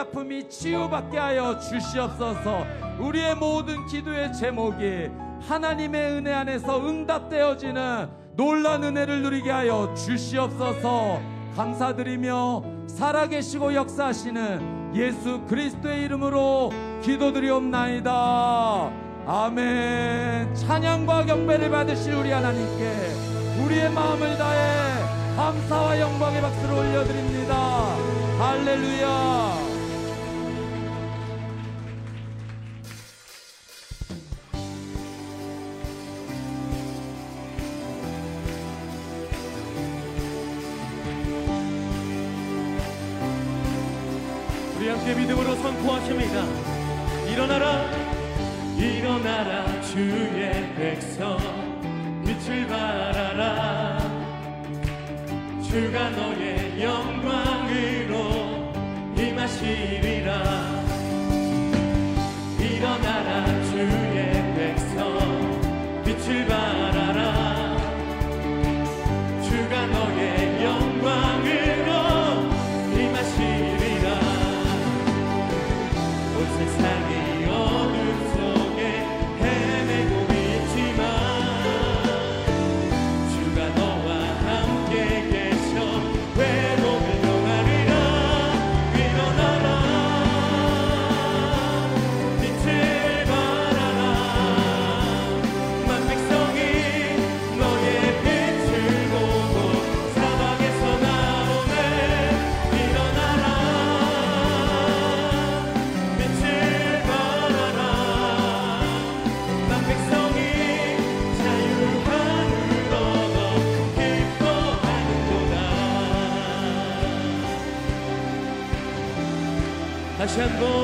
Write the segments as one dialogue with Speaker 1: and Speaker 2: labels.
Speaker 1: 아픔이 치유받게 하여 주시옵소서. 우리의 모든 기도의 제목이 하나님의 은혜 안에서 응답되어지는 놀란 은혜를 누리게 하여 주시옵소서. 감사드리며 살아계시고 역사하시는 예수 그리스도의 이름으로 기도드리옵나이다. 아멘. 찬양과 경배를 받으실 우리 하나님께 우리의 마음을 다해 감사와 영광의 박수를 올려드립니다. 할렐루야.
Speaker 2: 이제 믿음으로 선포하십니다. 일어나라, 일어나라, 주의 백성, 빛을 발하라. 주가 너의 영광으로 임하시리라. 일어나라, 주의 백성, 빛을 발하라. September.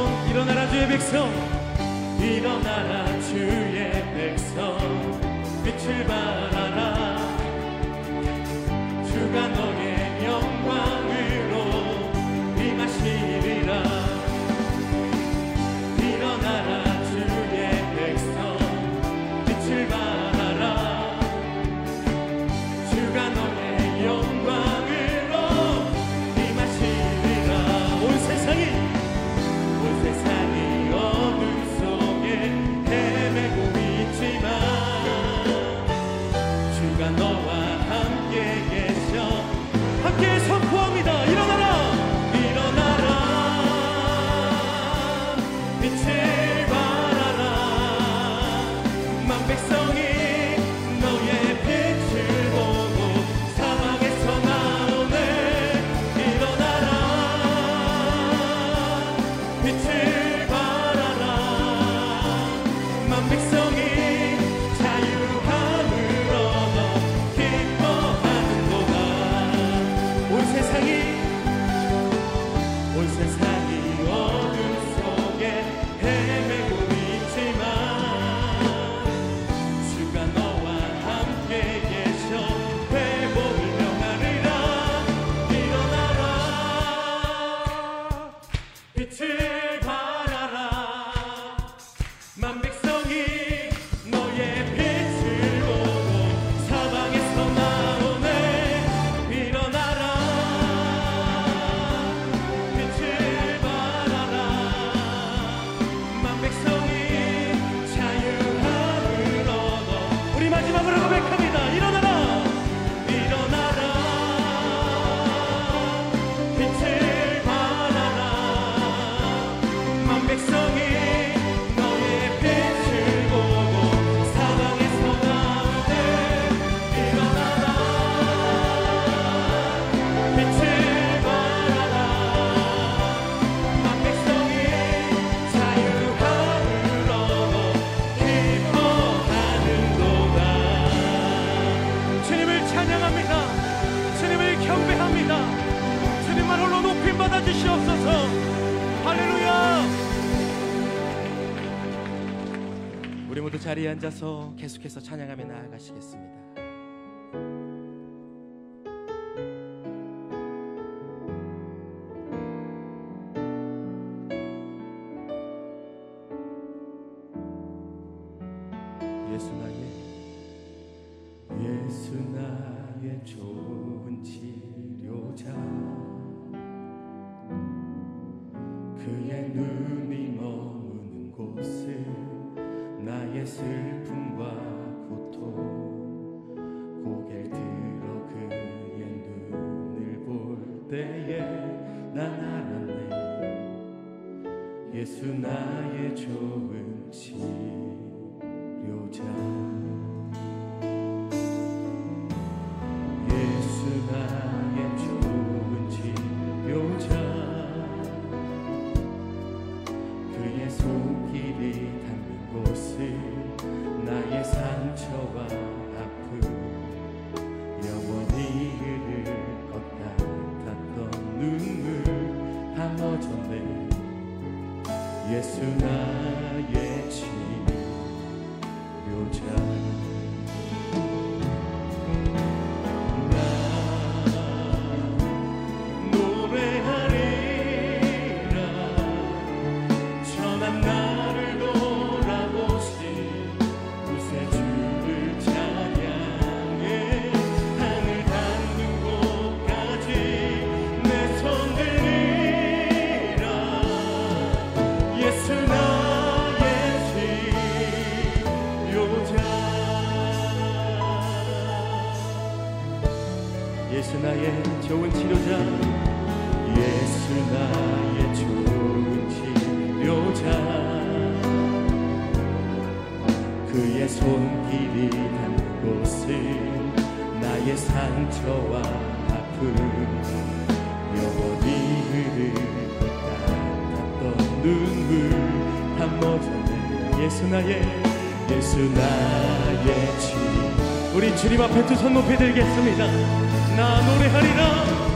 Speaker 2: 앉아서 계속해서 찬양하며 나아가시겠습니다. 볼 때에 난 알았네. 예수 나의 좋은 치 예수 나의 치 우리 주님 앞에 두 손 높이 들겠습니다. 나 노래하리라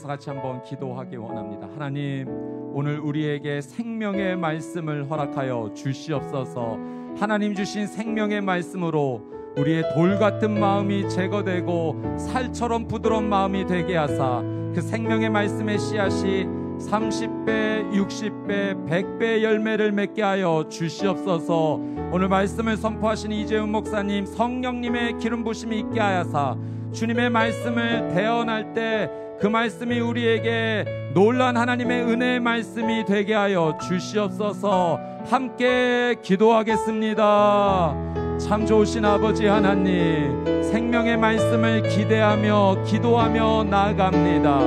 Speaker 1: 위해서 같이 한번 기도하기 원합니다. 하나님, 오늘 우리에게 생명의 말씀을 허락하여 주시옵소서. 하나님 주신 생명의 말씀으로 우리의 돌 같은 마음이 제거되고 살처럼 부드러운 마음이 되게 하사 그 생명의 말씀의 씨앗이 30배, 60배, 100배 열매를 맺게 하여 주시옵소서. 오늘 말씀을 선포하신 이재훈 목사님 성령님의 기름 부심이 있게 하여사 주님의 말씀을 대언할 때 그 말씀이 우리에게 놀란 하나님의 은혜의 말씀이 되게 하여 주시옵소서. 함께 기도하겠습니다. 참 좋으신 아버지 하나님, 생명의 말씀을 기대하며 기도하며 나아갑니다.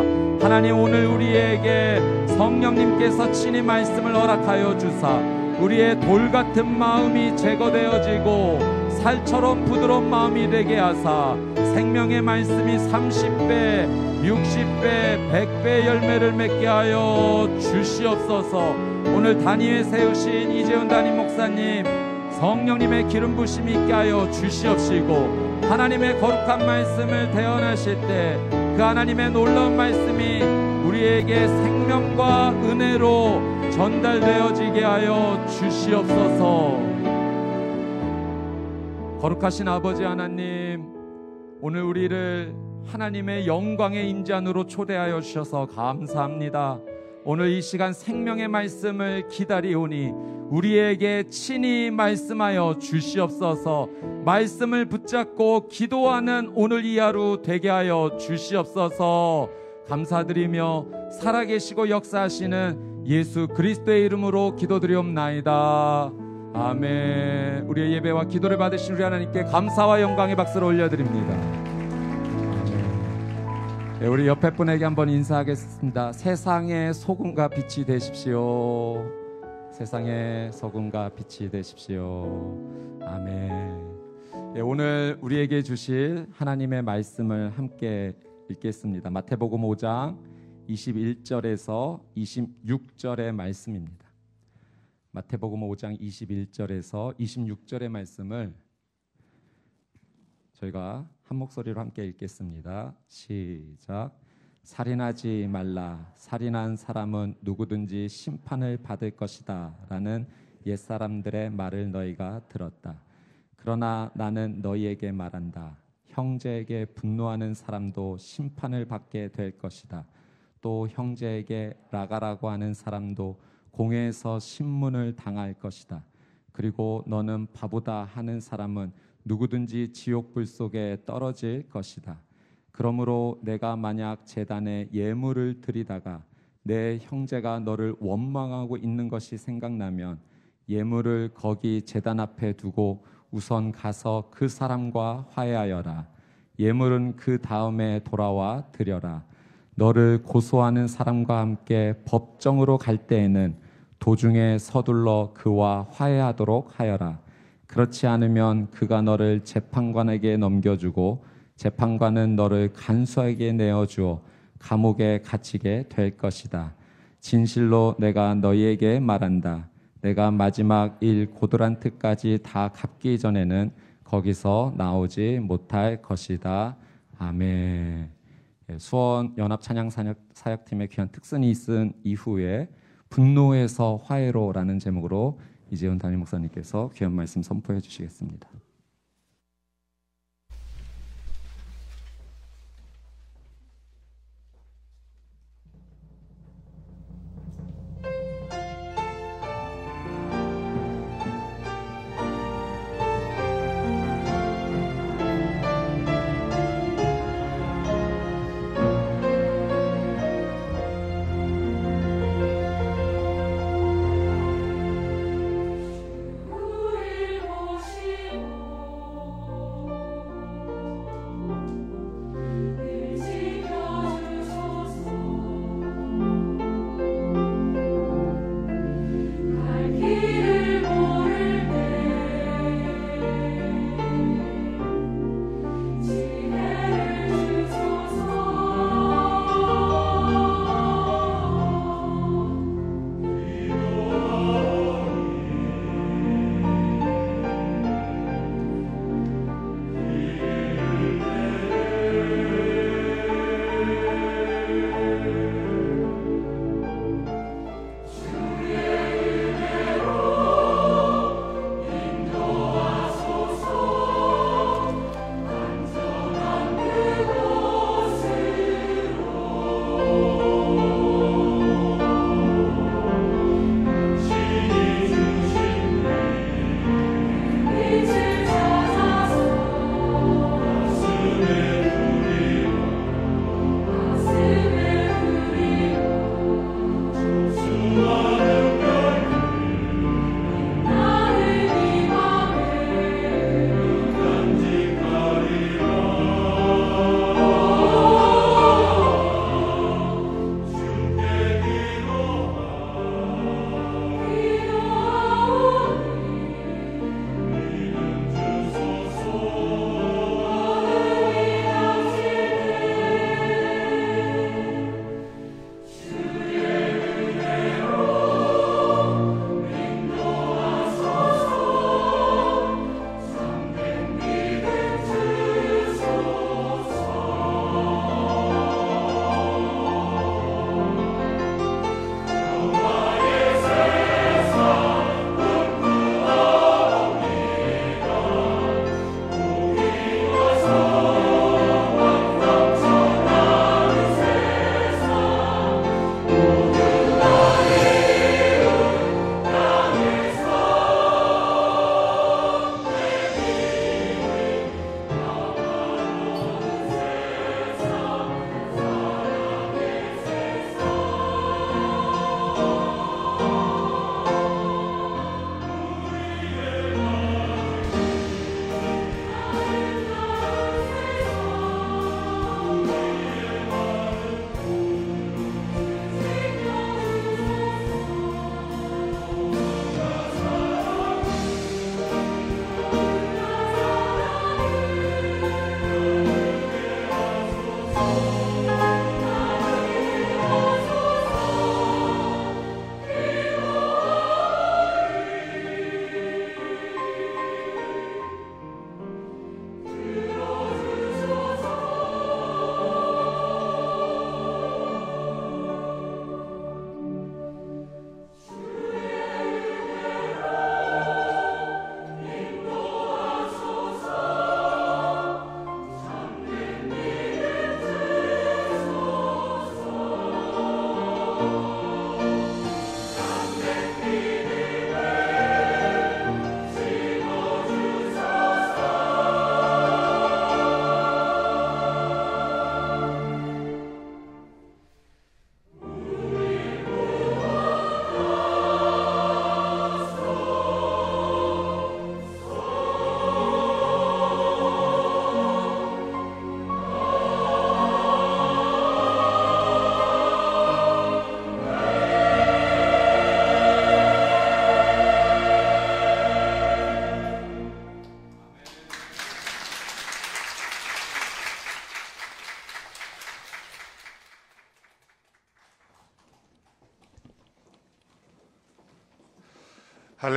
Speaker 1: 하나님 오늘 우리에게 성령님께서 친히 말씀을 허락하여 주사 우리의 돌 같은 마음이 제거되어지고 살처럼 부드러운 마음이 되게 하사 생명의 말씀이 30배, 60배, 100배 열매를 맺게 하여 주시옵소서. 오늘 단위에 세우신 이재훈 담임 목사님, 성령님의 기름 부심이 있게 하여 주시옵시고 하나님의 거룩한 말씀을 대언하실 때 그 하나님의 놀라운 말씀이 우리에게 생명과 은혜로 전달되어지게 하여 주시옵소서. 거룩하신 아버지 하나님, 오늘 우리를 하나님의 영광의 임재안으로 초대하여 주셔서 감사합니다. 오늘 이 시간 생명의 말씀을 기다리오니 우리에게 친히 말씀하여 주시옵소서 말씀을 붙잡고 기도하는 오늘 이 하루 되게 하여 주시옵소서 감사드리며 살아계시고 역사하시는 예수 그리스도의 이름으로 기도드리옵나이다. 아멘. 우리의 예배와 기도를 받으신 우리 하나님께 감사와 영광의 박수를 올려드립니다. 네, 우리 옆에 분에게 한번 인사하겠습니다. 세상의 소금과 빛이 되십시오. 세상의 소금과 빛이 되십시오. 아멘. 네, 오늘 우리에게 주실 하나님의 말씀을 함께 읽겠습니다. 마태복음 5장 21절에서 26절의 말씀입니다. 마태복음 5장 21절에서 26절의 말씀을 저희가 한 목소리로 함께 읽겠습니다. 시작. 살인하지 말라. 살인한 사람은 누구든지 심판을 받을 것이다. 라는 옛사람들의 말을 너희가 들었다. 그러나 나는 너희에게 말한다. 형제에게 분노하는 사람도 심판을 받게 될 것이다. 또 형제에게 라가라고 하는 사람도 공회에서 신문을 당할 것이다. 그리고 너는 바보다 하는 사람은 누구든지 지옥불 속에 떨어질 것이다. 그러므로 내가 만약 재단에 예물을 드리다가 내 형제가 너를 원망하고 있는 것이 생각나면 예물을 거기 재단 앞에 두고 우선 가서 그 사람과 화해하여라. 예물은 그 다음에 돌아와 드려라. 너를 고소하는 사람과 함께 법정으로 갈 때에는 도중에 서둘러 그와 화해하도록 하여라. 그렇지 않으면 그가 너를 재판관에게 넘겨주고 재판관은 너를 간수에게 내어주어 감옥에 갇히게 될 것이다. 진실로 내가 너희에게 말한다. 내가 마지막 일 고도란트까지 다 갚기 전에는 거기서 나오지 못할 것이다. 아멘. 예, 수원 연합 찬양 사역 팀의 귀한 특선이 있은 이후에 분노에서 화해로라는 제목으로 이재훈 담임 목사님께서 귀한 말씀 선포해 주시겠습니다.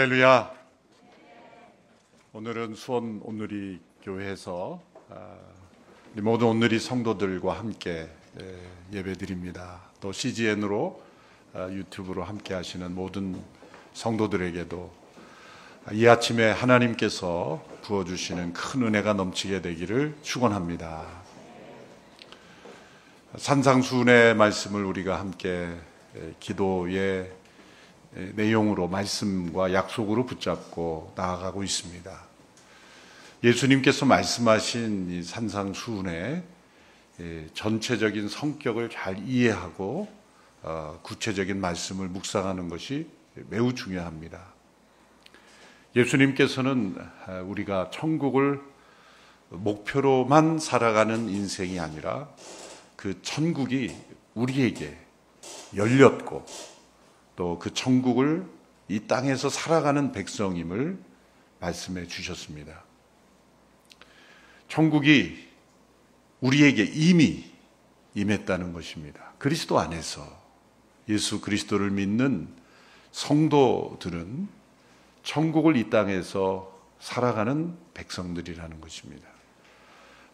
Speaker 3: 할렐루야. 오늘은 수원 온누리 교회에서 아, 모든 온누리 성도들과 함께 예, 예배드립니다. 또 CGN으로 아, 유튜브로 함께 하시는 모든 성도들에게도 이 아침에 하나님께서 부어 주시는 큰 은혜가 넘치게 되기를 축원합니다. 산상수훈의 말씀을 우리가 함께 예, 기도의 예, 내용으로 말씀과 약속으로 붙잡고 나아가고 있습니다. 예수님께서 말씀하신 이 산상수훈의 예, 전체적인 성격을 잘 이해하고 어, 구체적인 말씀을 묵상하는 것이 매우 중요합니다. 예수님께서는 아, 우리가 천국을 목표로만 살아가는 인생이 아니라 그 천국이 우리에게 열렸고 또 그 천국을 이 땅에서 살아가는 백성임을 말씀해 주셨습니다. 천국이 우리에게 이미 임했다는 것입니다. 그리스도 안에서 예수 그리스도를 믿는 성도들은 천국을 이 땅에서 살아가는 백성들이라는 것입니다.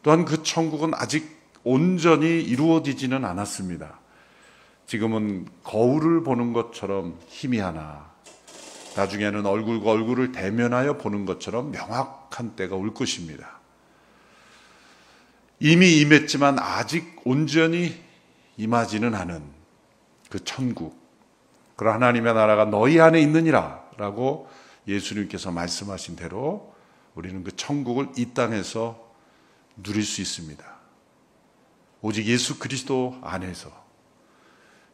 Speaker 3: 또한 그 천국은 아직 온전히 이루어지지는 않았습니다. 지금은 거울을 보는 것처럼 희미하나 나중에는 얼굴과 얼굴을 대면하여 보는 것처럼 명확한 때가 올 것입니다. 이미 임했지만 아직 온전히 임하지는 않은 그 천국. 그러 하나님의 나라가 너희 안에 있느니라 라고 예수님께서 말씀하신 대로 우리는 그 천국을 이 땅에서 누릴 수 있습니다. 오직 예수 그리스도 안에서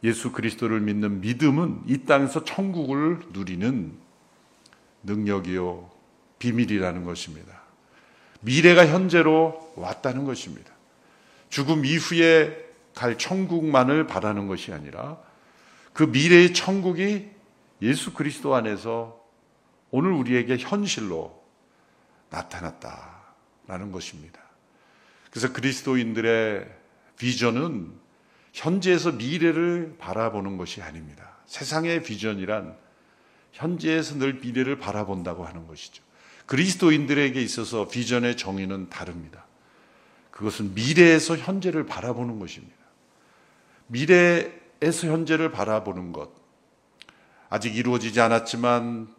Speaker 3: 예수 그리스도를 믿는 믿음은 이 땅에서 천국을 누리는 능력이요 비밀이라는 것입니다. 미래가 현재로 왔다는 것입니다. 죽음 이후에 갈 천국만을 바라는 것이 아니라 그 미래의 천국이 예수 그리스도 안에서 오늘 우리에게 현실로 나타났다라는 것입니다. 그래서 그리스도인들의 비전은 현재에서 미래를 바라보는 것이 아닙니다. 세상의 비전이란 현재에서 늘 미래를 바라본다고 하는 것이죠. 그리스도인들에게 있어서 비전의 정의는 다릅니다. 그것은 미래에서 현재를 바라보는 것입니다. 미래에서 현재를 바라보는 것. 아직 이루어지지 않았지만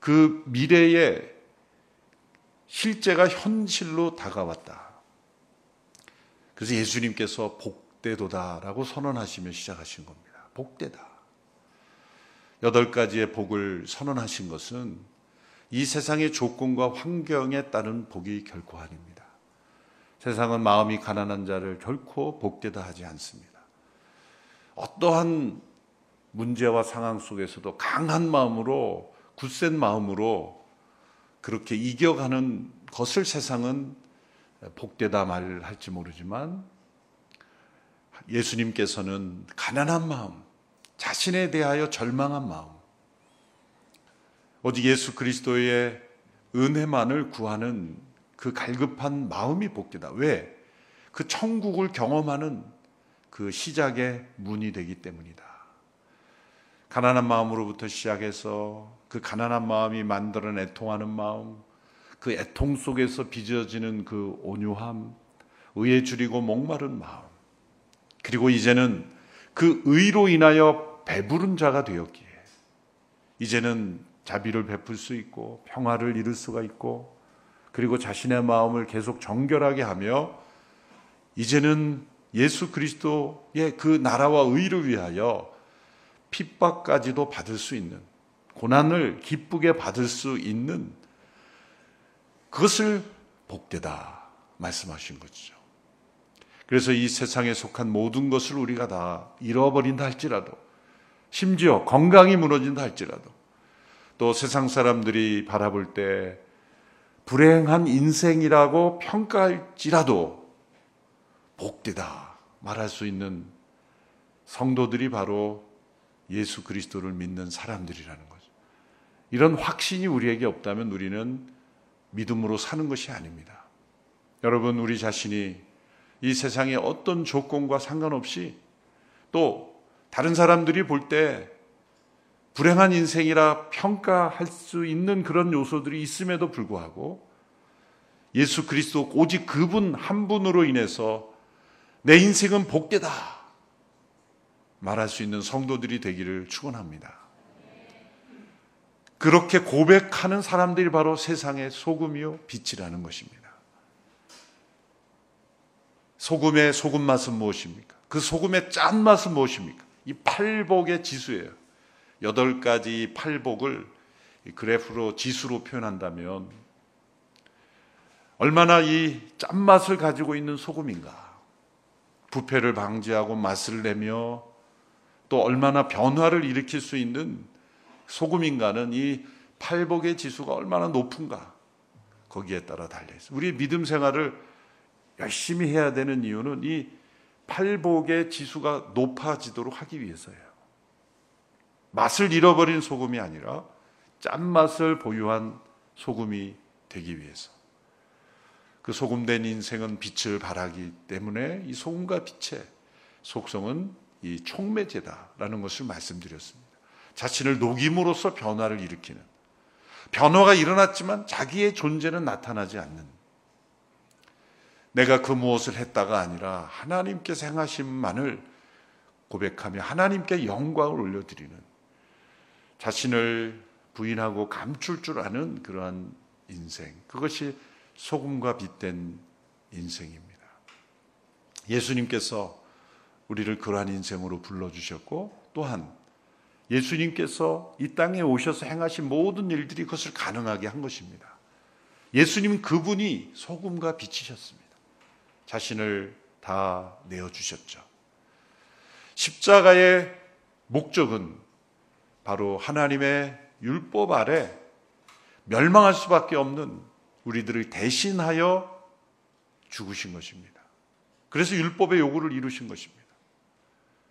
Speaker 3: 그 미래의 실제가 현실로 다가왔다. 그래서 예수님께서 복 복되도다라고 선언하시며 시작하신 겁니다. 복되다. 여덟 가지의 복을 선언하신 것은 이 세상의 조건과 환경에 따른 복이 결코 아닙니다. 세상은 마음이 가난한 자를 결코 복되다 하지 않습니다. 어떠한 문제와 상황 속에서도 강한 마음으로 굳센 마음으로 그렇게 이겨가는 것을 세상은 복되다 말할지 모르지만 예수님께서는 가난한 마음, 자신에 대하여 절망한 마음, 오직 예수 그리스도의 은혜만을 구하는 그 갈급한 마음이 복되다. 왜? 그 천국을 경험하는 그 시작의 문이 되기 때문이다. 가난한 마음으로부터 시작해서 그 가난한 마음이 만들어 애통하는 마음, 그 애통 속에서 빚어지는 그 온유함, 의에 줄이고 목마른 마음, 그리고 이제는 그 의로 인하여 배부른 자가 되었기에 이제는 자비를 베풀 수 있고 평화를 이룰 수가 있고 그리고 자신의 마음을 계속 정결하게 하며 이제는 예수 그리스도의 그 나라와 의를 위하여 핍박까지도 받을 수 있는 고난을 기쁘게 받을 수 있는 그것을 복되다 말씀하신 거죠. 그래서 이 세상에 속한 모든 것을 우리가 다 잃어버린다 할지라도 심지어 건강이 무너진다 할지라도 또 세상 사람들이 바라볼 때 불행한 인생이라고 평가할지라도 복되다 말할 수 있는 성도들이 바로 예수 그리스도를 믿는 사람들이라는 거죠. 이런 확신이 우리에게 없다면 우리는 믿음으로 사는 것이 아닙니다. 여러분, 우리 자신이 이 세상의 어떤 조건과 상관없이 또 다른 사람들이 볼 때 불행한 인생이라 평가할 수 있는 그런 요소들이 있음에도 불구하고 예수 그리스도 오직 그분 한 분으로 인해서 내 인생은 복되다 말할 수 있는 성도들이 되기를 축원합니다. 그렇게 고백하는 사람들이 바로 세상의 소금이요 빛이라는 것입니다. 소금의 소금 맛은 무엇입니까? 그 소금의 짠 맛은 무엇입니까? 이 팔복의 지수예요. 여덟 가지 팔복을 그래프로 지수로 표현한다면 얼마나 이 짠맛을 가지고 있는 소금인가. 부패를 방지하고 맛을 내며 또 얼마나 변화를 일으킬 수 있는 소금인가는 이 팔복의 지수가 얼마나 높은가. 거기에 따라 달려있어요. 우리 믿음 생활을 열심히 해야 되는 이유는 이 팔복의 지수가 높아지도록 하기 위해서예요. 맛을 잃어버린 소금이 아니라 짠맛을 보유한 소금이 되기 위해서. 그 소금된 인생은 빛을 발하기 때문에 이 소금과 빛의 속성은 이 촉매제다라는 것을 말씀드렸습니다. 자신을 녹임으로써 변화를 일으키는 변화가 일어났지만 자기의 존재는 나타나지 않는 내가 그 무엇을 했다가 아니라 하나님께서 행하심만을 고백하며 하나님께 영광을 올려드리는 자신을 부인하고 감출 줄 아는 그러한 인생 그것이 소금과 빛된 인생입니다. 예수님께서 우리를 그러한 인생으로 불러주셨고 또한 예수님께서 이 땅에 오셔서 행하신 모든 일들이 그것을 가능하게 한 것입니다. 예수님 그분이 소금과 빛이셨습니다. 자신을 다 내어주셨죠. 십자가의 목적은 바로 하나님의 율법 아래 멸망할 수밖에 없는 우리들을 대신하여 죽으신 것입니다. 그래서 율법의 요구를 이루신 것입니다.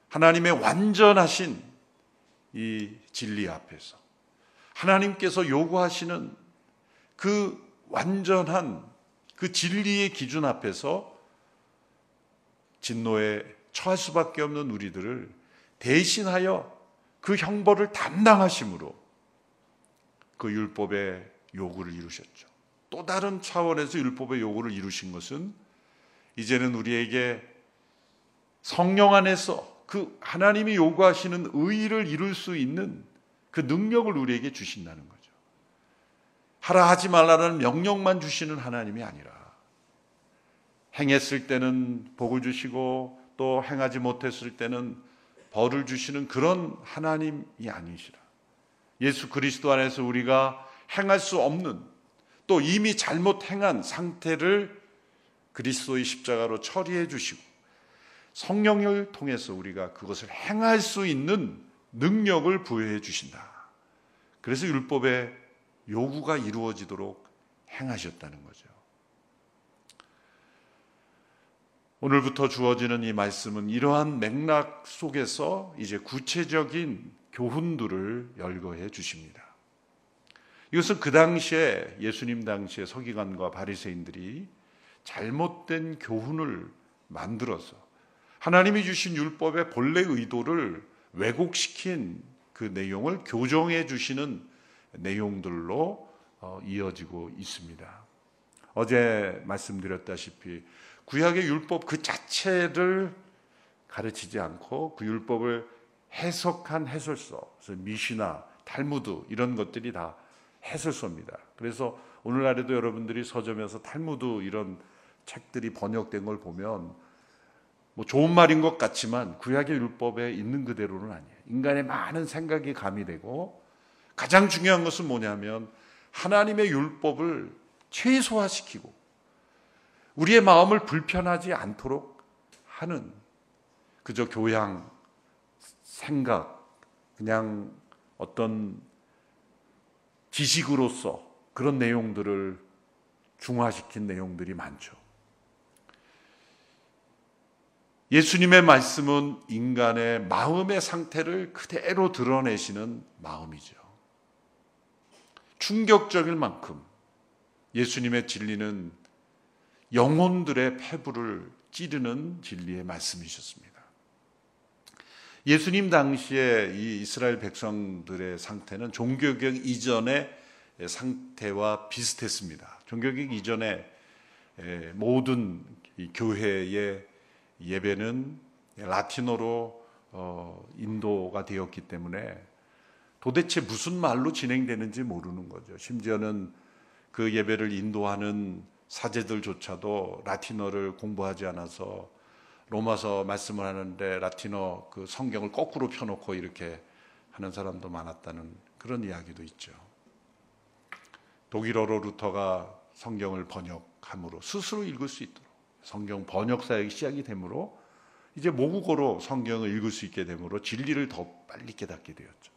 Speaker 3: 하나님의 완전하신 이 진리 앞에서 하나님께서 요구하시는 그 완전한 그 진리의 기준 앞에서 진노에 처할 수밖에 없는 우리들을 대신하여 그 형벌을 담당하심으로 그 율법의 요구를 이루셨죠. 또 다른 차원에서 율법의 요구를 이루신 것은 이제는 우리에게 성령 안에서 그 하나님이 요구하시는 의를 이룰 수 있는 그 능력을 우리에게 주신다는 거죠. 하라 하지 말라는 명령만 주시는 하나님이 아니라 행했을 때는 복을 주시고 또 행하지 못했을 때는 벌을 주시는 그런 하나님이 아니시라. 예수 그리스도 안에서 우리가 행할 수 없는 또 이미 잘못 행한 상태를 그리스도의 십자가로 처리해 주시고 성령을 통해서 우리가 그것을 행할 수 있는 능력을 부여해 주신다. 그래서 율법의 요구가 이루어지도록 행하셨다는 거죠. 오늘부터 주어지는 이 말씀은 이러한 맥락 속에서 이제 구체적인 교훈들을 열거해 주십니다. 이것은 그 당시에 예수님 당시에 서기관과 바리새인들이 잘못된 교훈을 만들어서 하나님이 주신 율법의 본래 의도를 왜곡시킨 그 내용을 교정해 주시는 내용들로 어, 이어지고 있습니다. 어제 말씀드렸다시피 구약의 율법 그 자체를 가르치지 않고 그 율법을 해석한 해설서, 미시나, 탈무드 이런 것들이 다 해설서입니다. 그래서 오늘날에도 여러분들이 서점에서 탈무드 이런 책들이 번역된 걸 보면 뭐 좋은 말인 것 같지만 구약의 율법에 있는 그대로는 아니에요. 인간의 많은 생각이 가미되고 가장 중요한 것은 뭐냐면 하나님의 율법을 최소화시키고 우리의 마음을 불편하지 않도록 하는 그저 교양, 생각, 그냥 어떤 지식으로서 그런 내용들을 중화시킨 내용들이 많죠. 예수님의 말씀은 인간의 마음의 상태를 그대로 드러내시는 마음이죠. 충격적일 만큼 예수님의 진리는 영혼들의 폐부를 찌르는 진리의 말씀이셨습니다. 예수님 당시에 이 이스라엘 백성들의 상태는 종교개혁 이전의 상태와 비슷했습니다. 종교개혁 이전에 모든 교회의 예배는 라틴어로 어, 인도가 되었기 때문에 도대체 무슨 말로 진행되는지 모르는 거죠. 심지어는 그 예배를 인도하는 사제들조차도 라틴어를 공부하지 않아서 로마서 말씀을 하는데 라틴어 그 성경을 거꾸로 펴놓고 이렇게 하는 사람도 많았다는 그런 이야기도 있죠. 독일어로 루터가 성경을 번역함으로 스스로 읽을 수 있도록 성경 번역 사역이 시작이 되므로 이제 모국어로 성경을 읽을 수 있게 되므로 진리를 더 빨리 깨닫게 되었죠.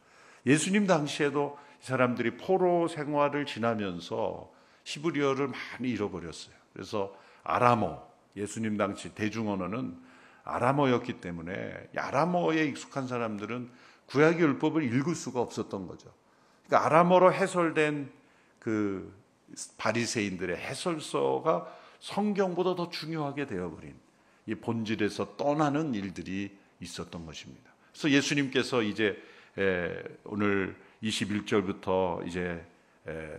Speaker 3: 예수님 당시에도 사람들이 포로 생활을 지나면서 히브리어를 많이 잃어버렸어요. 그래서 아람어, 예수님 당시 대중 언어는 아람어였기 때문에 아람어에 익숙한 사람들은 구약의 율법을 읽을 수가 없었던 거죠. 그러니까 아람어로 해설된 그 바리새인들의 해설서가 성경보다 더 중요하게 되어버린 이 본질에서 떠나는 일들이 있었던 것입니다. 그래서 예수님께서 이제 오늘 21절부터 이제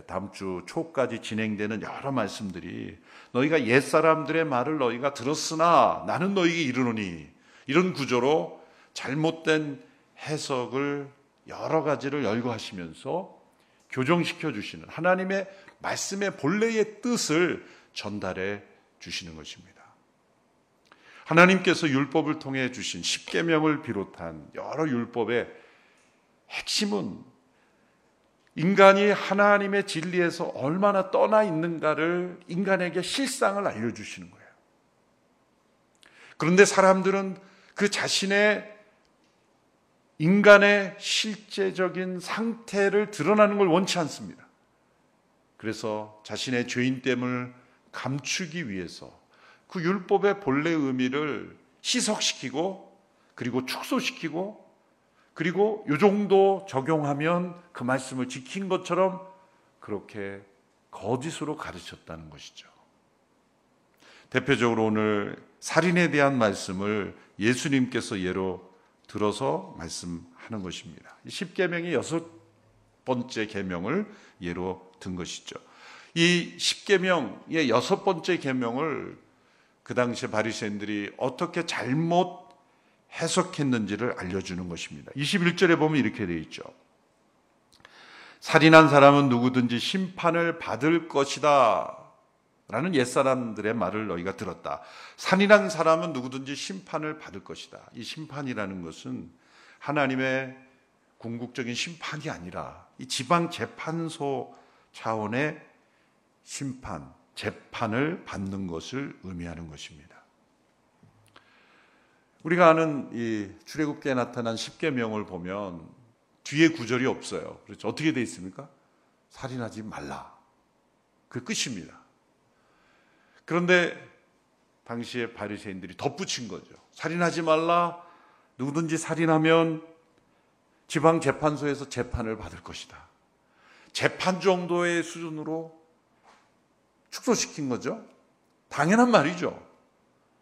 Speaker 3: 다음 주 초까지 진행되는 여러 말씀들이 너희가 옛 사람들의 말을 너희가 들었으나 나는 너희에게 이르노니 이런 구조로 잘못된 해석을 여러 가지를 열거하시면서 교정시켜 주시는 하나님의 말씀의 본래의 뜻을 전달해 주시는 것입니다. 하나님께서 율법을 통해 주신 십계명을 비롯한 여러 율법의 핵심은 인간이 하나님의 진리에서 얼마나 떠나 있는가를 인간에게 실상을 알려주시는 거예요. 그런데 사람들은 그 자신의 인간의 실제적인 상태를 드러나는 걸 원치 않습니다. 그래서 자신의 죄인됨을 감추기 위해서 그 율법의 본래 의미를 희석시키고 그리고 축소시키고 그리고 요 정도 적용하면 그 말씀을 지킨 것처럼 그렇게 거짓으로 가르쳤다는 것이죠. 대표적으로 오늘 살인에 대한 말씀을 예수님께서 예로 들어서 말씀하는 것입니다. 10계명의 여섯 번째 계명을 예로 든 것이죠. 이 10계명의 여섯 번째 계명을 그 당시에 바리새인들이 어떻게 잘못 해석했는지를 알려주는 것입니다. 21절에 보면 이렇게 되어 있죠. 살인한 사람은 누구든지 심판을 받을 것이다. 라는 옛사람들의 말을 너희가 들었다. 살인한 사람은 누구든지 심판을 받을 것이다. 이 심판이라는 것은 하나님의 궁극적인 심판이 아니라 이 지방 재판소 차원의 심판, 재판을 받는 것을 의미하는 것입니다. 우리가 아는 이 출애굽기에 나타난 십계명을 보면 뒤에 구절이 없어요. 그렇죠? 어떻게 돼 있습니까? 살인하지 말라. 그 끝입니다. 그런데 당시에 바리새인들이 덧붙인 거죠. 살인하지 말라. 누구든지 살인하면 지방 재판소에서 재판을 받을 것이다. 재판 정도의 수준으로 축소시킨 거죠. 당연한 말이죠.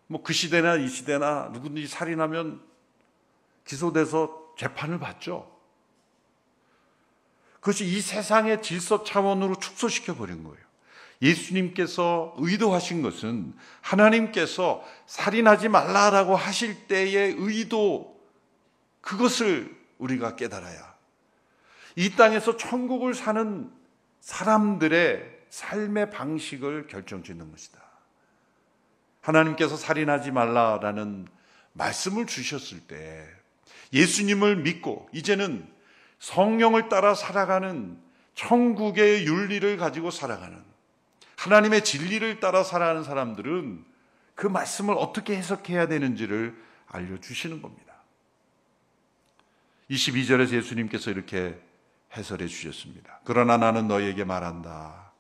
Speaker 3: 뭐 그 시대나 이 시대나 누구든지 살인하면 기소돼서 재판을 받죠. 그것이 이 세상의 질서 차원으로 축소시켜 버린 거예요. 예수님께서 의도하신 것은 하나님께서 살인하지 말라라고 하실 때의 의도 그것을 우리가 깨달아야 이 땅에서 천국을 사는 사람들의 삶의 방식을 결정짓는 것이다. 하나님께서 살인하지 말라라는 말씀을 주셨을 때 예수님을 믿고 이제는 성령을 따라 살아가는 천국의 윤리를 가지고 살아가는 하나님의 진리를 따라 살아가는 사람들은 그 말씀을 어떻게 해석해야 되는지를 알려주시는 겁니다. 22절에서 예수님께서 이렇게 해설해 주셨습니다. 그러나 나는 너에게 말한다.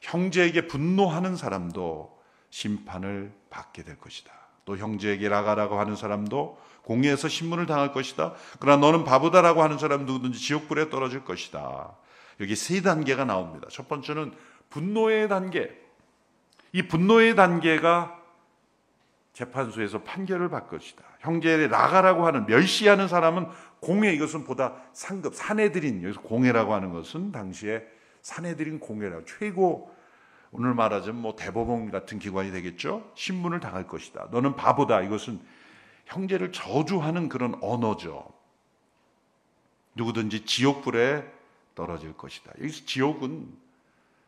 Speaker 3: 형제에게 분노하는 사람도 심판을 받게 될 것이다. 또 형제에게 라가라고 하는 사람도 공의에서 신문을 당할 것이다. 그러나 너는 바보다라고 하는 사람 누구든지 지옥불에 떨어질 것이다. 여기 세 단계가 나옵니다. 첫 번째는 분노의 단계. 이 분노의 단계가 재판소에서 판결을 받을 것이다. 형제의 라가라고 하는 멸시하는 사람은 공회 이것은 보다 상급 사내들인 여기서 공회라고 하는 것은 당시에 사내들인 공회라고 최고 오늘 말하자면 뭐 대법원 같은 기관이 되겠죠. 신문을 당할 것이다. 너는 바보다. 이것은 형제를 저주하는 그런 언어죠. 누구든지 지옥불에 떨어질 것이다. 여기서 지옥은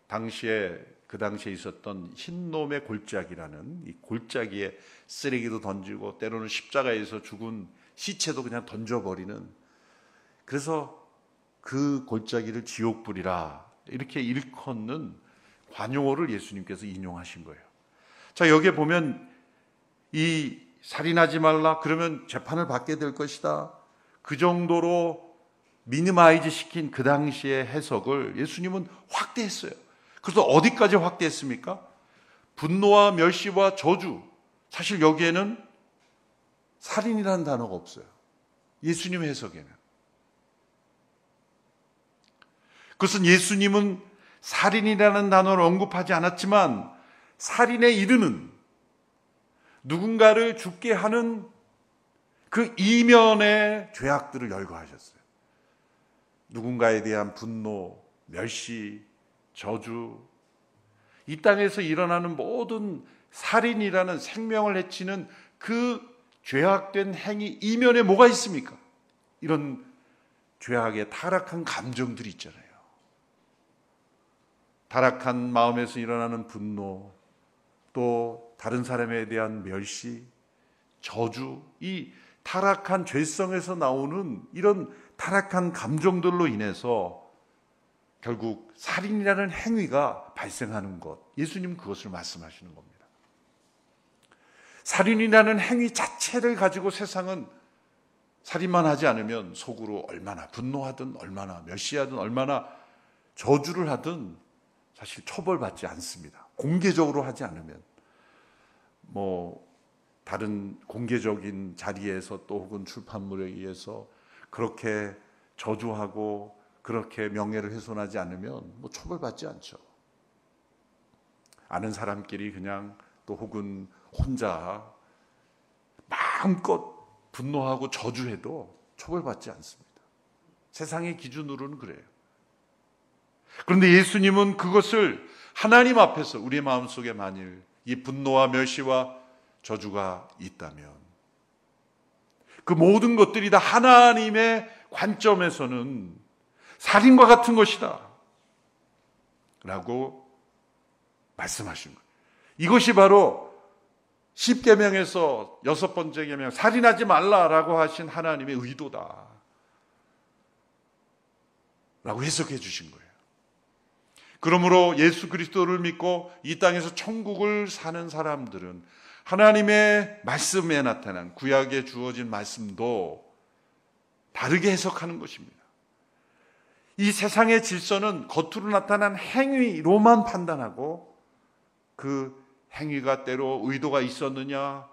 Speaker 3: 당시에 그 당시에 있었던 흰놈의 골짜기라는 이 골짜기에 쓰레기도 던지고 때로는 십자가에서 죽은 시체도 그냥 던져버리는 그래서 그 골짜기를 지옥불이라 이렇게 일컫는 관용어를 예수님께서 인용하신 거예요. 자, 여기에 보면 이 살인하지 말라 그러면 재판을 받게 될 것이다. 그 정도로 미니마이즈 시킨 그 당시의 해석을 예수님은 확대했어요. 그래서 어디까지 확대했습니까? 분노와 멸시와 저주. 사실 여기에는 살인이라는 단어가 없어요. 예수님 해석에는. 그것은 예수님은 살인이라는 단어를 언급하지 않았지만 살인에 이르는 누군가를 죽게 하는 그 이면의 죄악들을 열거하셨어요. 누군가에 대한 분노, 멸시, 저주, 이 땅에서 일어나는 모든 살인이라는 생명을 해치는 그 죄악된 행위 이면에 뭐가 있습니까? 이런 죄악의 타락한 감정들이 있잖아요. 타락한 마음에서 일어나는 분노, 또 다른 사람에 대한 멸시, 저주, 이 타락한 죄성에서 나오는 이런 타락한 감정들로 인해서 결국 살인이라는 행위가 발생하는 것. 예수님 그것을 말씀하시는 겁니다. 살인이라는 행위 자체를 가지고 세상은 살인만 하지 않으면 속으로 얼마나 분노하든 얼마나 멸시하든 얼마나 저주를 하든 사실 처벌받지 않습니다. 공개적으로 하지 않으면 뭐 다른 공개적인 자리에서 또 혹은 출판물에 의해서 그렇게 저주하고 그렇게 명예를 훼손하지 않으면 뭐 처벌받지 않죠. 아는 사람끼리 그냥 또 혹은 혼자 마음껏 분노하고 저주해도 처벌받지 않습니다. 세상의 기준으로는 그래요. 그런데 예수님은 그것을 하나님 앞에서 우리의 마음속에 만일 이 분노와 멸시와 저주가 있다면 그 모든 것들이 다 하나님의 관점에서는 살인과 같은 것이다. 라고 말씀하신 거예요. 이것이 바로 10계명에서 여섯 번째 계명 살인하지 말라라고 하신 하나님의 의도다. 라고 해석해 주신 거예요. 그러므로 예수 그리스도를 믿고 이 땅에서 천국을 사는 사람들은 하나님의 말씀에 나타난 구약에 주어진 말씀도 다르게 해석하는 것입니다. 이 세상의 질서는 겉으로 나타난 행위로만 판단하고 그 행위가 때로 의도가 있었느냐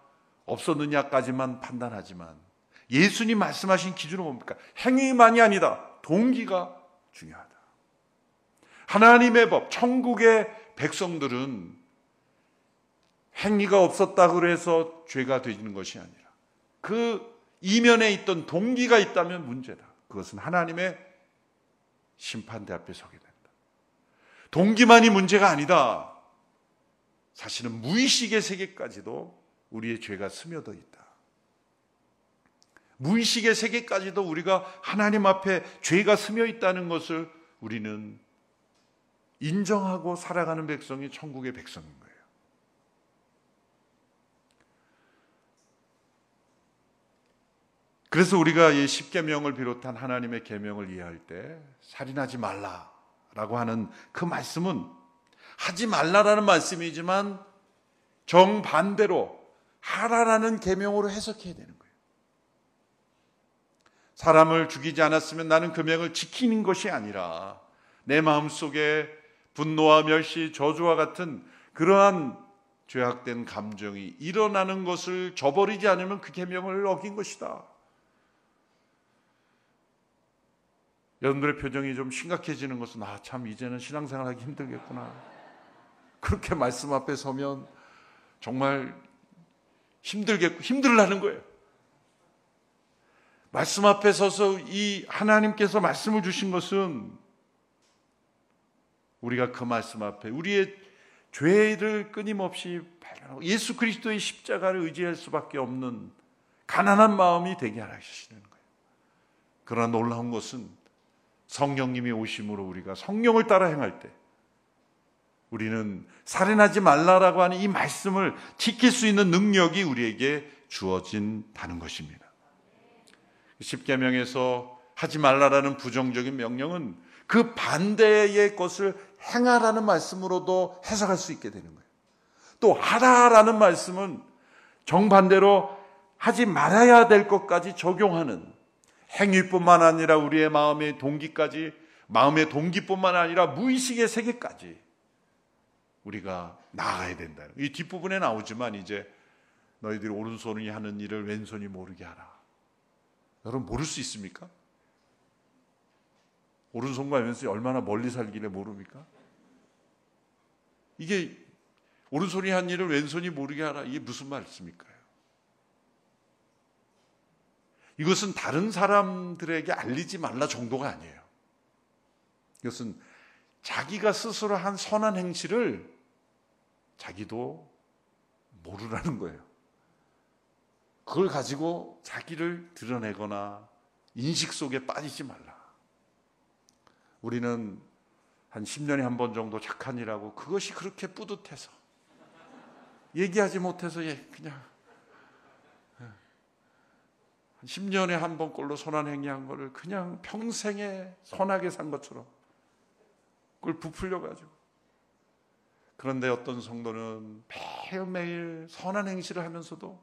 Speaker 3: 없었느냐까지만 판단하지만 예수님 말씀하신 기준은 뭡니까? 행위만이 아니다. 동기가 중요하다. 하나님의 법, 천국의 백성들은 행위가 없었다고 해서 죄가 되는 것이 아니라 그 이면에 있던 동기가 있다면 문제다. 그것은 하나님의 심판대 앞에 서게 된다. 동기만이 문제가 아니다. 사실은 무의식의 세계까지도 우리의 죄가 스며져 있다. 무의식의 세계까지도 우리가 하나님 앞에 죄가 스며 있다는 것을 우리는 인정하고 살아가는 백성이 천국의 백성인 거예요. 그래서 우리가 이 십계명을 비롯한 하나님의 계명을 이해할 때 살인하지 말라라고 하는 그 말씀은 하지 말라라는 말씀이지만 정반대로 하라라는 계명으로 해석해야 되는 거예요. 사람을 죽이지 않았으면 나는 그 명을 지키는 것이 아니라 내 마음속에 분노와 멸시, 저주와 같은 그러한 죄악된 감정이 일어나는 것을 저버리지 않으면 그 계명을 어긴 것이다. 여러분들의 표정이 좀 심각해지는 것은 아 참 이제는 신앙생활 하기 힘들겠구나. 그렇게 말씀 앞에 서면 정말 힘들겠고 힘들라는 거예요. 말씀 앞에 서서 이 하나님께서 말씀을 주신 것은 우리가 그 말씀 앞에 우리의 죄를 끊임없이 발견하고 예수 그리스도의 십자가를 의지할 수밖에 없는 가난한 마음이 되게 하시는 거예요. 그러나 놀라운 것은 성령님이 오심으로 우리가 성령을 따라 행할 때 우리는 살인하지 말라라고 하는 이 말씀을 지킬 수 있는 능력이 우리에게 주어진다는 것입니다. 십계명에서 하지 말라라는 부정적인 명령은 그 반대의 것을 행하라는 말씀으로도 해석할 수 있게 되는 거예요. 또 하라라는 말씀은 정반대로 하지 말아야 될 것까지 적용하는 행위뿐만 아니라 우리의 마음의 동기까지 마음의 동기뿐만 아니라 무의식의 세계까지 우리가 나아가야 된다. 이 뒷부분에 나오지만 이제 너희들이 오른손이 하는 일을 왼손이 모르게 하라. 여러분 모를 수 있습니까? 오른손과 왼손이 얼마나 멀리 살기를 모릅니까? 이게 오른손이 한 일을 왼손이 모르게 하라. 이게 무슨 말씀입니까? 이것은 다른 사람들에게 알리지 말라 정도가 아니에요. 이것은 자기가 스스로 한 선한 행실을 자기도 모르라는 거예요. 그걸 가지고 자기를 드러내거나 인식 속에 빠지지 말라. 우리는 한 10년에 한 번 정도 착한 일하고 그것이 그렇게 뿌듯해서 얘기하지 못해서 예, 그냥 10년에 한 번꼴로 선한 행위한 거를 그냥 평생에 선하게 산 것처럼 그걸 부풀려 가지고 그런데 어떤 성도는 매일매일 선한 행실을 하면서도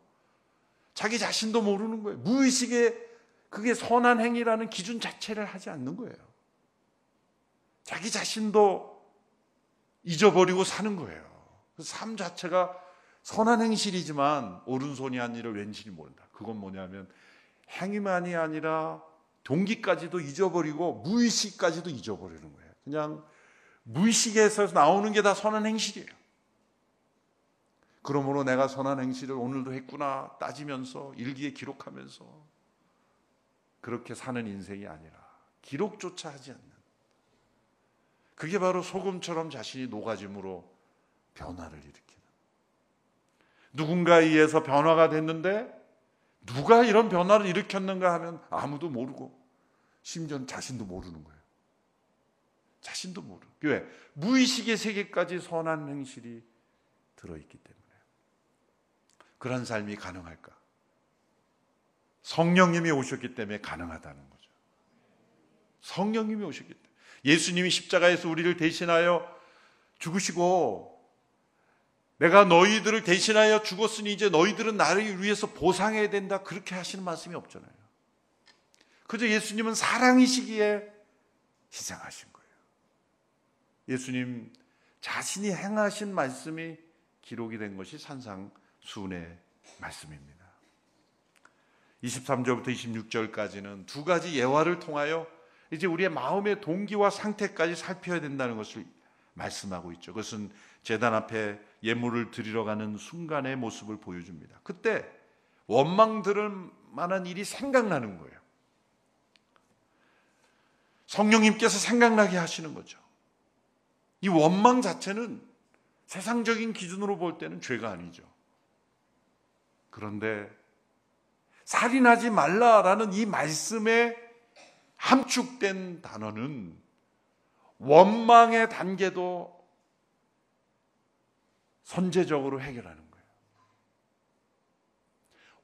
Speaker 3: 자기 자신도 모르는 거예요. 무의식에 그게 선한 행위라는 기준 자체를 하지 않는 거예요. 자기 자신도 잊어버리고 사는 거예요. 그 삶 자체가 선한 행실이지만 오른손이 한 일을 왼손이 모른다. 그건 뭐냐면 행위만이 아니라 동기까지도 잊어버리고 무의식까지도 잊어버리는 거예요. 그냥 무의식에서 나오는 게 다 선한 행실이에요. 그러므로 내가 선한 행실을 오늘도 했구나 따지면서 일기에 기록하면서 그렇게 사는 인생이 아니라 기록조차 하지 않는 그게 바로 소금처럼 자신이 녹아짐으로 변화를 일으키는 누군가에 의해서 변화가 됐는데 누가 이런 변화를 일으켰는가 하면 아무도 모르고 심지어 자신도 모르는 거예요. 자신도 모르. 왜? 무의식의 세계까지 선한 행실이 들어있기 때문에. 그런 삶이 가능할까? 성령님이 오셨기 때문에 가능하다는 거죠. 성령님이 오셨기 때문에. 예수님이 십자가에서 우리를 대신하여 죽으시고 내가 너희들을 대신하여 죽었으니 이제 너희들은 나를 위해서 보상해야 된다. 그렇게 하시는 말씀이 없잖아요. 그저 예수님은 사랑이시기에 희생하신 거예요. 예수님 자신이 행하신 말씀이 기록이 된 것이 산상수훈의 말씀입니다. 23절부터 26절까지는 두 가지 예화를 통하여 이제 우리의 마음의 동기와 상태까지 살펴야 된다는 것을 말씀하고 있죠. 그것은 재단 앞에 예물을 드리러 가는 순간의 모습을 보여줍니다. 그때 원망 들을 만한 일이 생각나는 거예요. 성령님께서 생각나게 하시는 거죠. 이 원망 자체는 세상적인 기준으로 볼 때는 죄가 아니죠. 그런데 살인하지 말라라는 이 말씀에 함축된 단어는 원망의 단계도 선제적으로 해결하는 거예요.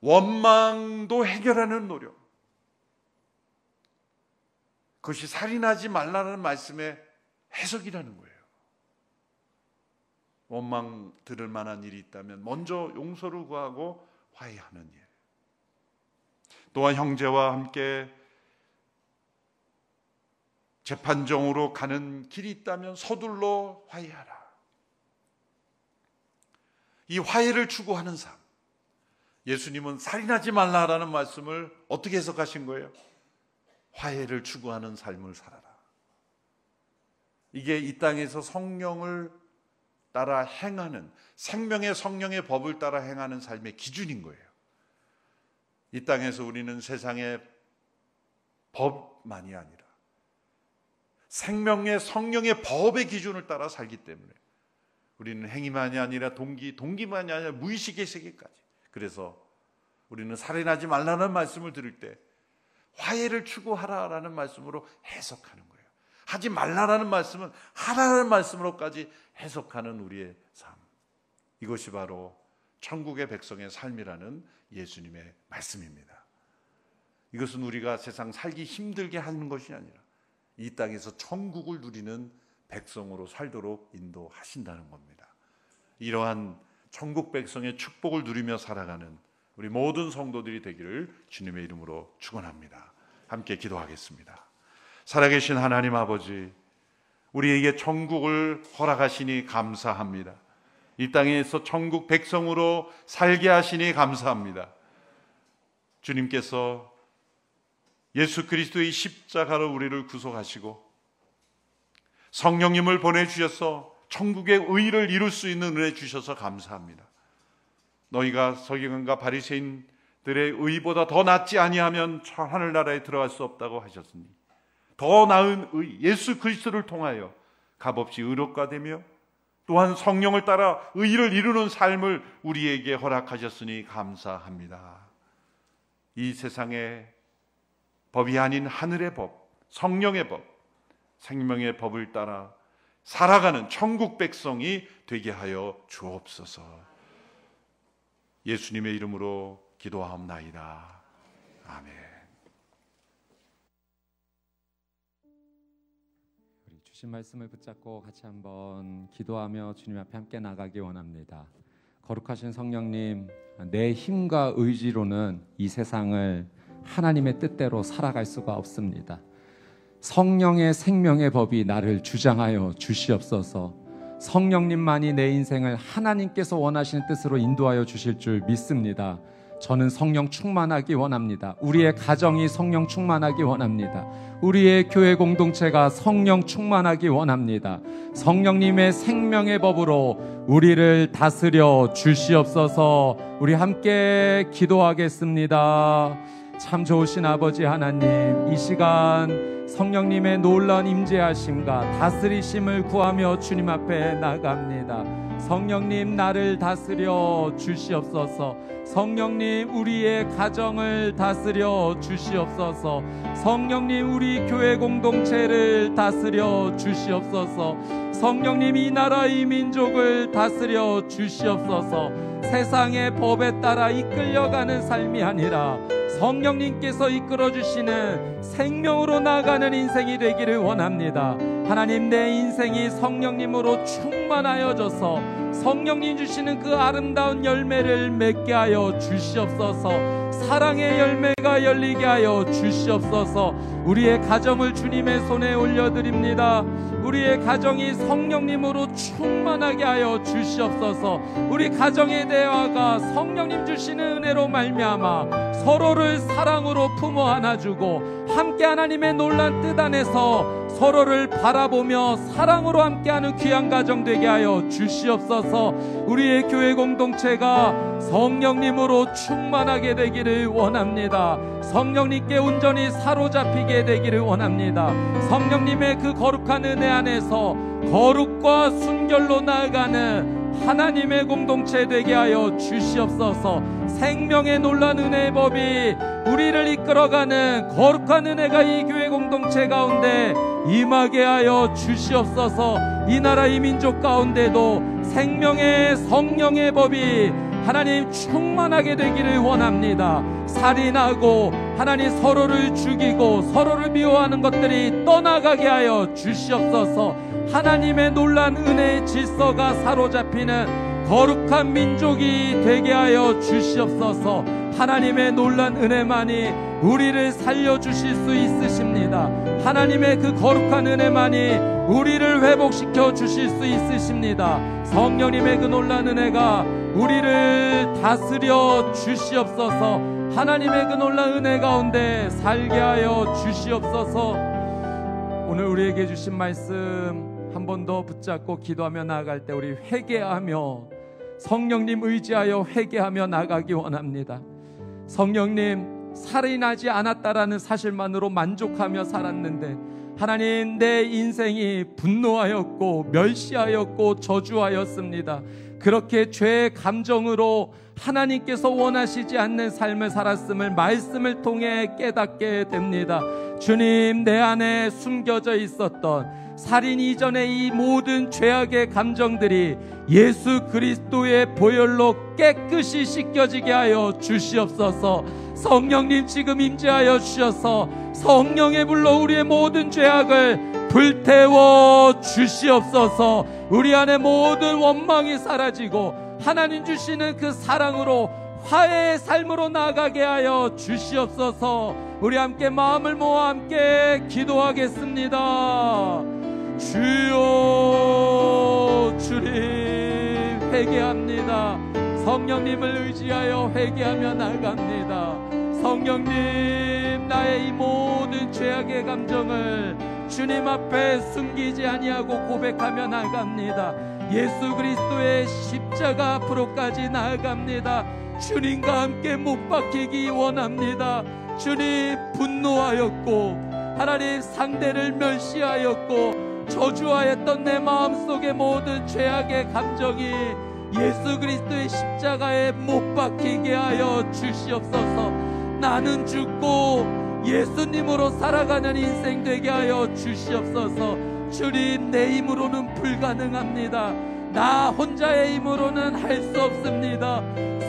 Speaker 3: 원망도 해결하는 노력. 그것이 살인하지 말라는 말씀의 해석이라는 거예요. 원망 들을 만한 일이 있다면 먼저 용서를 구하고 화해하는 일. 또한 형제와 함께 재판정으로 가는 길이 있다면 서둘러 화해하라. 이 화해를 추구하는 삶. 예수님은 살인하지 말라라는 말씀을 어떻게 해석하신 거예요? 화해를 추구하는 삶을 살아라. 이게 이 땅에서 성령을 따라 행하는 생명의 성령의 법을 따라 행하는 삶의 기준인 거예요. 이 땅에서 우리는 세상의 법만이 아니라 생명의 성령의 법의 기준을 따라 살기 때문에 우리는 행위만이 아니라 동기, 동기만이 아니라 무의식의 세계까지. 그래서 우리는 살인하지 말라는 말씀을 들을 때 화해를 추구하라라는 말씀으로 해석하는 거예요. 하지 말라라는 말씀은 하라는 말씀으로까지 해석하는 우리의 삶. 이것이 바로 천국의 백성의 삶이라는 예수님의 말씀입니다. 이것은 우리가 세상 살기 힘들게 하는 것이 아니라 이 땅에서 천국을 누리는 백성으로 살도록 인도하신다는 겁니다. 이러한 천국 백성의 축복을 누리며 살아가는 우리 모든 성도들이 되기를 주님의 이름으로 축원합니다. 함께 기도하겠습니다. 살아계신 하나님 아버지, 우리에게 천국을 허락하시니 감사합니다. 이 땅에서 천국 백성으로 살게 하시니 감사합니다. 주님께서 예수 그리스도의 십자가로 우리를 구속하시고 성령님을 보내주셔서 천국의 의를 이룰 수 있는 은혜 주셔서 감사합니다. 너희가 서기관과 바리새인들의 의보다 더 낫지 아니하면 하늘나라에 들어갈 수 없다고 하셨으니 더 나은 의 예수 그리스도를 통하여 값없이 의롭가 되며 또한 성령을 따라 의를 이루는 삶을 우리에게 허락하셨으니 감사합니다. 이 세상에 법이 아닌 하늘의 법, 성령의 법, 생명의 법을 따라 살아가는 천국 백성이 되게 하여 주옵소서. 예수님의 이름으로 기도하옵나이다. 아멘.
Speaker 1: 우리 주신 말씀을 붙잡고 같이 한번 기도하며 주님 앞에 함께 나가기 원합니다. 거룩하신 성령님, 내 힘과 의지로는 이 세상을 하나님의 뜻대로 살아갈 수가 없습니다. 성령의 생명의 법이 나를 주장하여 주시옵소서. 성령님만이 내 인생을 하나님께서 원하시는 뜻으로 인도하여 주실 줄 믿습니다. 저는 성령 충만하기 원합니다. 우리의 가정이 성령 충만하기 원합니다. 우리의 교회 공동체가 성령 충만하기 원합니다. 성령님의 생명의 법으로 우리를 다스려 주시옵소서 우리 함께 기도하겠습니다. 참 좋으신 아버지 하나님, 이 시간 성령님의 놀라운 임재하심과 다스리심을 구하며 주님 앞에 나갑니다. 성령님 나를 다스려 주시옵소서. 성령님 우리의 가정을 다스려 주시옵소서. 성령님 우리 교회 공동체를 다스려 주시옵소서. 성령님 이 나라 이 민족을 다스려 주시옵소서. 세상의 법에 따라 이끌려가는 삶이 아니라 성령님께서 이끌어 주시는 생명으로 나가는 인생이 되기를 원합니다. 하나님 내 인생이 성령님으로 충만하여져서 성령님 주시는 그 아름다운 열매를 맺게 하여 주시옵소서. 사랑의 열매가 열리게 하여 주시옵소서. 우리의 가정을 주님의 손에 올려드립니다. 우리의 가정이 성령님으로 충만하게 하여 주시옵소서. 우리 가정의 대화가 성령님 주시는 은혜로 말미암아 서로를 사랑으로 품어 안아주고 함께 하나님의 놀란 뜻 안에서 서로를 바라보며 사랑으로 함께하는 귀한 가정 되게 하여 주시옵소서. 우리의 교회 공동체가 성령님으로 충만하게 되기를 원합니다. 성령님께 온전히 사로잡히게 되기를 원합니다. 성령님의 그 거룩한 은혜 안에서 거룩과 순결로 나아가는 하나님의 공동체 되게 하여 주시옵소서. 생명의 놀란 은혜의 법이 우리를 이끌어가는 거룩한 은혜가 이 교회 공동체 가운데 임하게 하여 주시옵소서. 이 나라 이 민족 가운데도 생명의 성령의 법이 하나님 충만하게 되기를 원합니다. 살인하고 하나님 서로를 죽이고 서로를 미워하는 것들이 떠나가게 하여 주시옵소서. 하나님의 놀란 은혜의 질서가 사로잡히는 거룩한 민족이 되게 하여 주시옵소서. 하나님의 놀란 은혜만이 우리를 살려주실 수 있으십니다. 하나님의 그 거룩한 은혜만이 우리를 회복시켜 주실 수 있으십니다. 성령님의 그 놀란 은혜가 우리를 다스려 주시옵소서. 하나님의 그 놀란 은혜 가운데 살게 하여 주시옵소서. 오늘 우리에게 주신 말씀 한 번 더 붙잡고 기도하며 나아갈 때 우리 회개하며 성령님 의지하여 회개하며 나가기 원합니다. 성령님 살인하지 않았다라는 사실만으로 만족하며 살았는데 하나님 내 인생이 분노하였고 멸시하였고 저주하였습니다. 그렇게 죄의 감정으로 하나님께서 원하시지 않는 삶을 살았음을 말씀을 통해 깨닫게 됩니다. 주님 내 안에 숨겨져 있었던 살인 이전의 이 모든 죄악의 감정들이 예수 그리스도의 보혈로 깨끗이 씻겨지게 하여 주시옵소서. 성령님 지금 임재하여 주셔서 성령의 불로 우리의 모든 죄악을 불태워 주시옵소서. 우리 안에 모든 원망이 사라지고 하나님 주시는 그 사랑으로 화해의 삶으로 나가게 하여 주시옵소서. 우리 함께 마음을 모아 함께 기도하겠습니다. 주여 주님 회개합니다. 성령님을 의지하여 회개하며 나갑니다. 성령님 나의 이 모든 죄악의 감정을 주님 앞에 숨기지 아니하고 고백하며 나갑니다. 예수 그리스도의 십자가 앞으로까지 나아갑니다. 주님과 함께 못 박히기 원합니다. 주님 분노하였고 하나님 상대를 멸시하였고 저주하였던 내 마음속의 모든 죄악의 감정이 예수 그리스도의 십자가에 못 박히게 하여 주시옵소서. 나는 죽고 예수님으로 살아가는 인생 되게 하여 주시옵소서. 주님 내 힘으로는 불가능합니다. 나 혼자의 힘으로는 할 수 없습니다.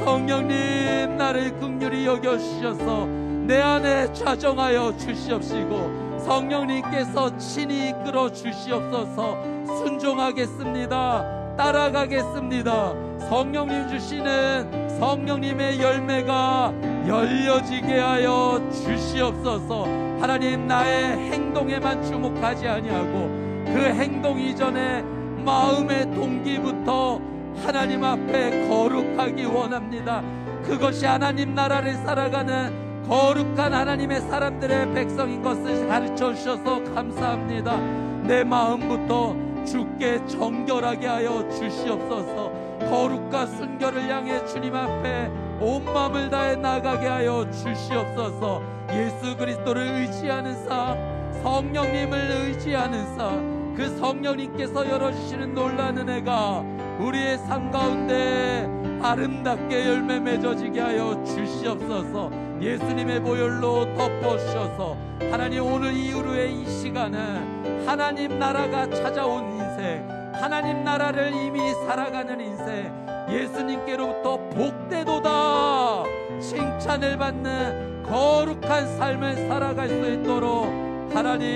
Speaker 1: 성령님 나를 극률히 여겨 주셔서 내 안에 좌정하여 주시옵시고 성령님께서 친히 이끌어 주시옵소서 순종하겠습니다. 따라가겠습니다. 성령님 주시는 성령님의 열매가 열려지게 하여 주시옵소서. 하나님 나의 행동에만 주목하지 아니하고 그 행동 이전에 마음의 동기부터 하나님 앞에 거룩하기 원합니다. 그것이 하나님 나라를 살아가는 거룩한 하나님의 사람들의 백성인 것을 가르쳐 주셔서 감사합니다. 내 마음부터 주께 정결하게 하여 주시옵소서. 거룩과 순결을 향해 주님 앞에 온 마음을 다해 나가게 하여 주시옵소서. 예수 그리스도를 의지하는 삶, 성령님을 의지하는 삶, 그 성령님께서 열어주시는 놀라운 은혜가 우리의 삶 가운데 아름답게 열매 맺어지게 하여 주시옵소서. 예수님의 보혈로 덮어주셔서 하나님 오늘 이후로의 이 시간은 하나님 나라가 찾아온 인생 하나님 나라를 이미 살아가는 인생 예수님께로부터 복되도다. 칭찬을 받는 거룩한 삶을 살아갈 수 있도록 하나님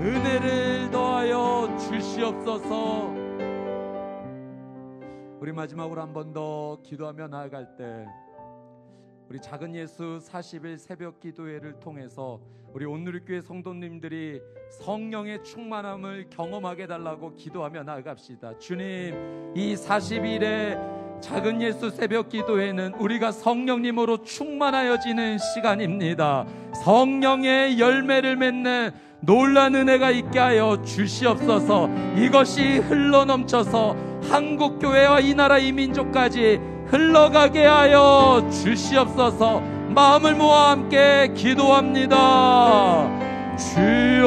Speaker 1: 은혜를 더하여 주시옵소서. 우리 마지막으로 한 번 더 기도하며 나아갈 때 우리 작은 예수 40일 새벽 기도회를 통해서 우리 온누리교회 성도님들이 성령의 충만함을 경험하게 달라고 기도하며 나아갑시다. 주님, 이 40일의 작은 예수 새벽 기도회는 우리가 성령님으로 충만하여지는 시간입니다. 성령의 열매를 맺는 놀란 은혜가 있게 하여 주시옵소서. 이것이 흘러 넘쳐서 한국 교회와 이 나라 이 민족까지 흘러가게 하여 주시옵소서 마음을 모아 함께 기도합니다. 주여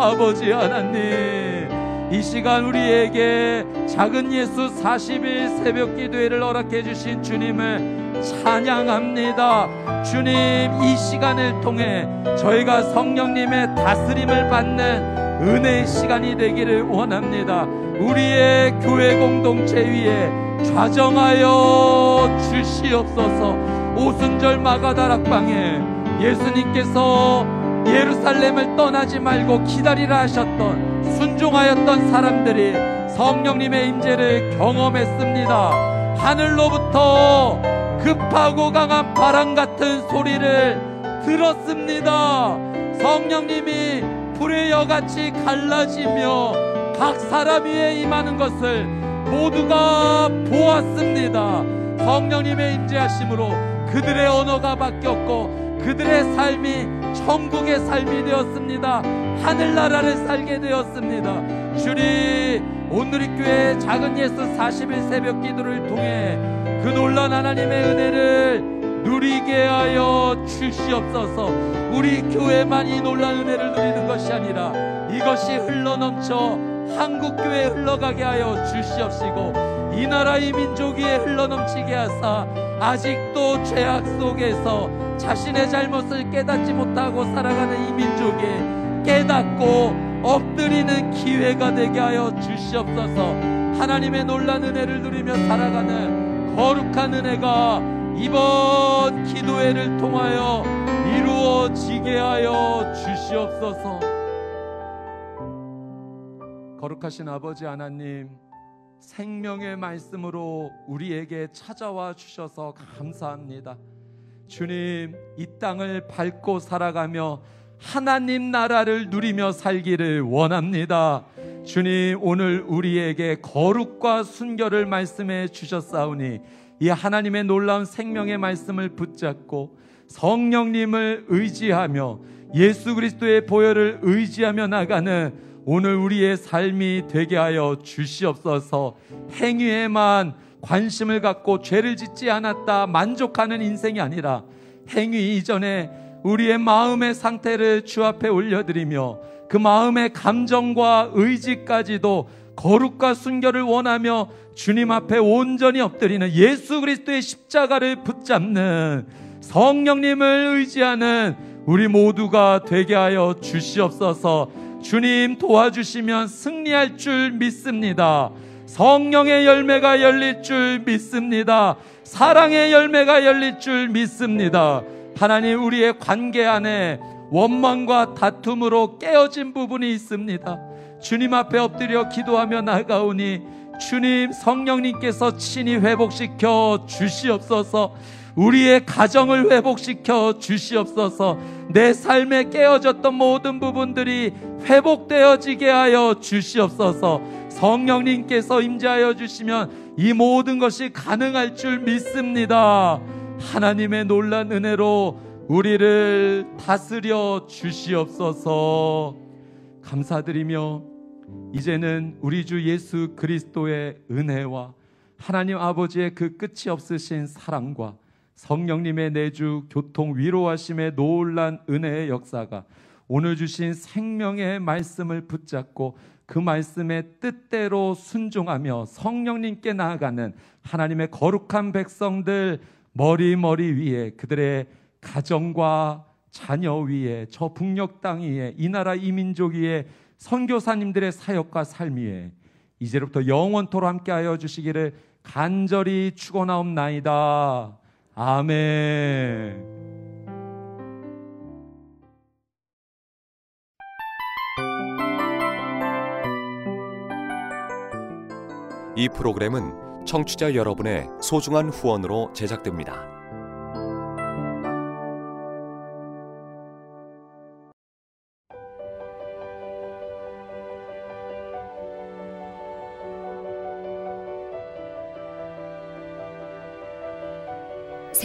Speaker 1: 아버지 하나님 이 시간 우리에게 작은 예수 40일 새벽 기도회를 허락해 주신 주님을 찬양합니다. 주님 이 시간을 통해 저희가 성령님의 다스림을 받는 은혜의 시간이 되기를 원합니다. 우리의 교회 공동체 위에 좌정하여 주시옵소서 오순절 마가다락방에 예수님께서 예루살렘을 떠나지 말고 기다리라 하셨던 순종하였던 사람들이 성령님의 임재를 경험했습니다. 하늘로부터 급하고 강한 바람 같은 소리를 들었습니다. 성령님이 불의 여같이 갈라지며 각 사람 위에 임하는 것을 모두가 보았습니다. 성령님의 임재하심으로 그들의 언어가 바뀌었고 그들의 삶이 천국의 삶이 되었습니다. 하늘나라를 살게 되었습니다. 주님 오늘의 교회 작은 예수 40일 새벽 기도를 통해 그 놀란 하나님의 은혜를 누리게 하여 주시옵소서. 우리 교회만 이 놀란 은혜를 누리는 것이 아니라 이것이 흘러넘쳐 한국교회에 흘러가게 하여 주시옵시고 이 나라의 민족 위에 흘러넘치게 하사 아직도 죄악 속에서 자신의 잘못을 깨닫지 못하고 살아가는 이 민족에 깨닫고 엎드리는 기회가 되게 하여 주시옵소서. 하나님의 놀란 은혜를 누리며 살아가는 거룩한 은혜가 이번 기도회를 통하여 이루어지게 하여 주시옵소서. 거룩하신 아버지 하나님, 생명의 말씀으로 우리에게 찾아와 주셔서 감사합니다. 주님, 이 땅을 밟고 살아가며 하나님 나라를 누리며 살기를 원합니다. 주님, 오늘 우리에게 거룩과 순결을 말씀해 주셨사오니 이 하나님의 놀라운 생명의 말씀을 붙잡고 성령님을 의지하며 예수 그리스도의 보혈을 의지하며 나가는 오늘 우리의 삶이 되게 하여 주시옵소서. 행위에만 관심을 갖고 죄를 짓지 않았다 만족하는 인생이 아니라 행위 이전에 우리의 마음의 상태를 주 앞에 올려드리며 그 마음의 감정과 의지까지도 거룩과 순결을 원하며 주님 앞에 온전히 엎드리는 예수 그리스도의 십자가를 붙잡는 성령님을 의지하는 우리 모두가 되게 하여 주시옵소서 주님 도와주시면 승리할 줄 믿습니다. 성령의 열매가 열릴 줄 믿습니다. 사랑의 열매가 열릴 줄 믿습니다. 하나님 우리의 관계 안에 원망과 다툼으로 깨어진 부분이 있습니다. 주님 앞에 엎드려 기도하며 나가오니 주님 성령님께서 친히 회복시켜 주시옵소서. 우리의 가정을 회복시켜 주시옵소서. 내 삶에 깨어졌던 모든 부분들이 회복되어지게 하여 주시옵소서. 성령님께서 임재하여 주시면 이 모든 것이 가능할 줄 믿습니다. 하나님의 놀란 은혜로 우리를 다스려 주시옵소서. 감사드리며 이제는 우리 주 예수 그리스도의 은혜와 하나님 아버지의 그 끝이 없으신 사랑과 성령님의 내주 교통 위로하심의 놀란 은혜의 역사가 오늘 주신 생명의 말씀을 붙잡고 그 말씀의 뜻대로 순종하며 성령님께 나아가는 하나님의 거룩한 백성들 머리머리 위에 그들의 가정과 자녀 위에 저 북녘 땅 위에 이 나라 이 민족 위에 선교사님들의 사역과 삶 위에 이제로부터 영원토로 함께하여 주시기를 간절히 축원하옵나이다. 아멘.
Speaker 4: 이 프로그램은 청취자 여러분의 소중한 후원으로 제작됩니다.